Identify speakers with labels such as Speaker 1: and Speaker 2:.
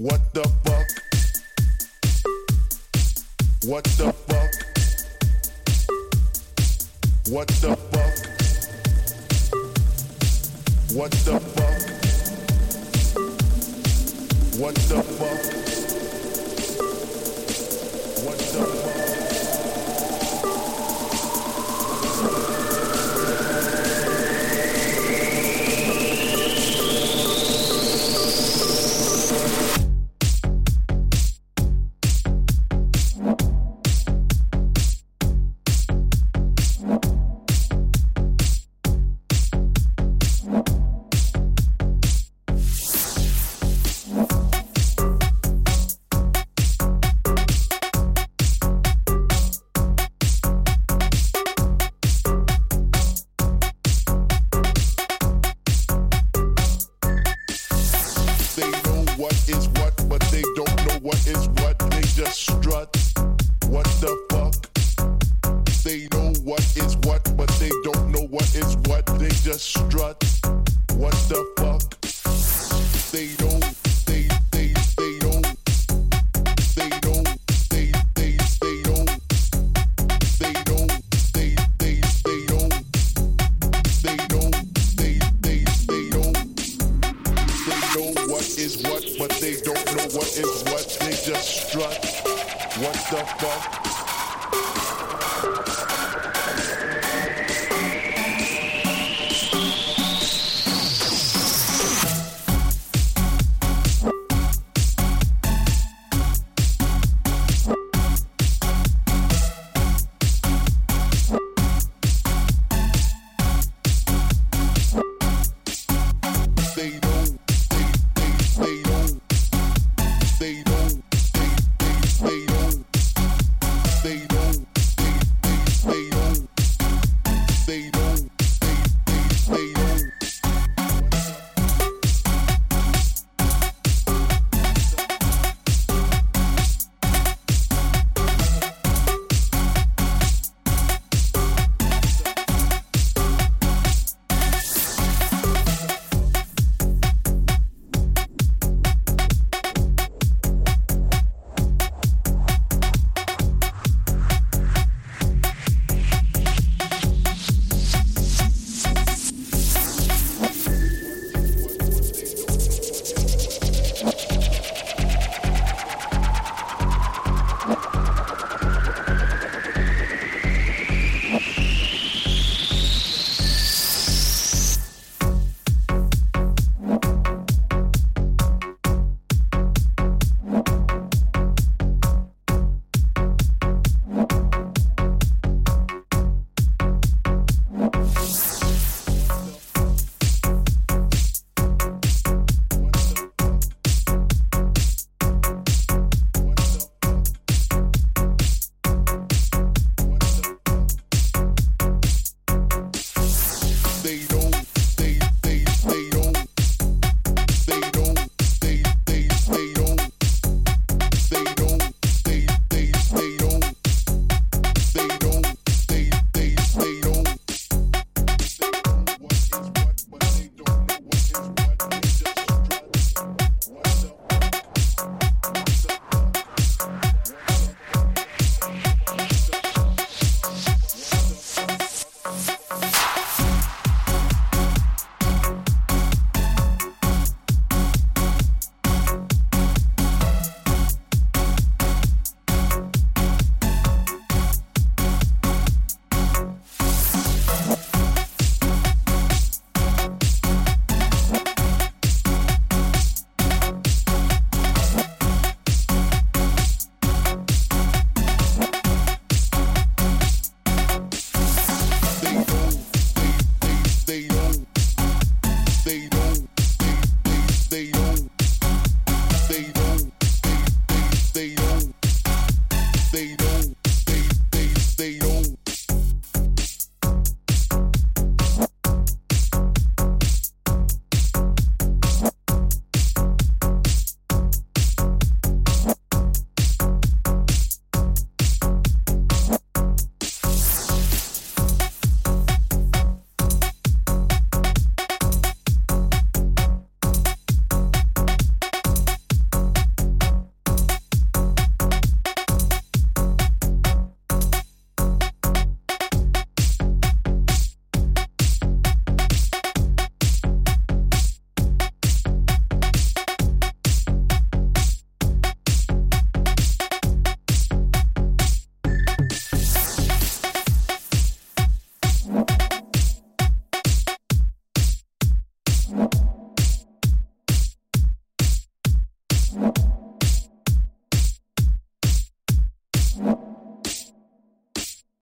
Speaker 1: What the fuck? What the fuck? What the fuck? What the fuck? What the fuck? What the fuck? Strut. What the fuck? They know. They they they know. They know. They they they know. They know. They they they know. They know. They they they know. They know what is what, but they don't know what is what. They just strut. What the fuck?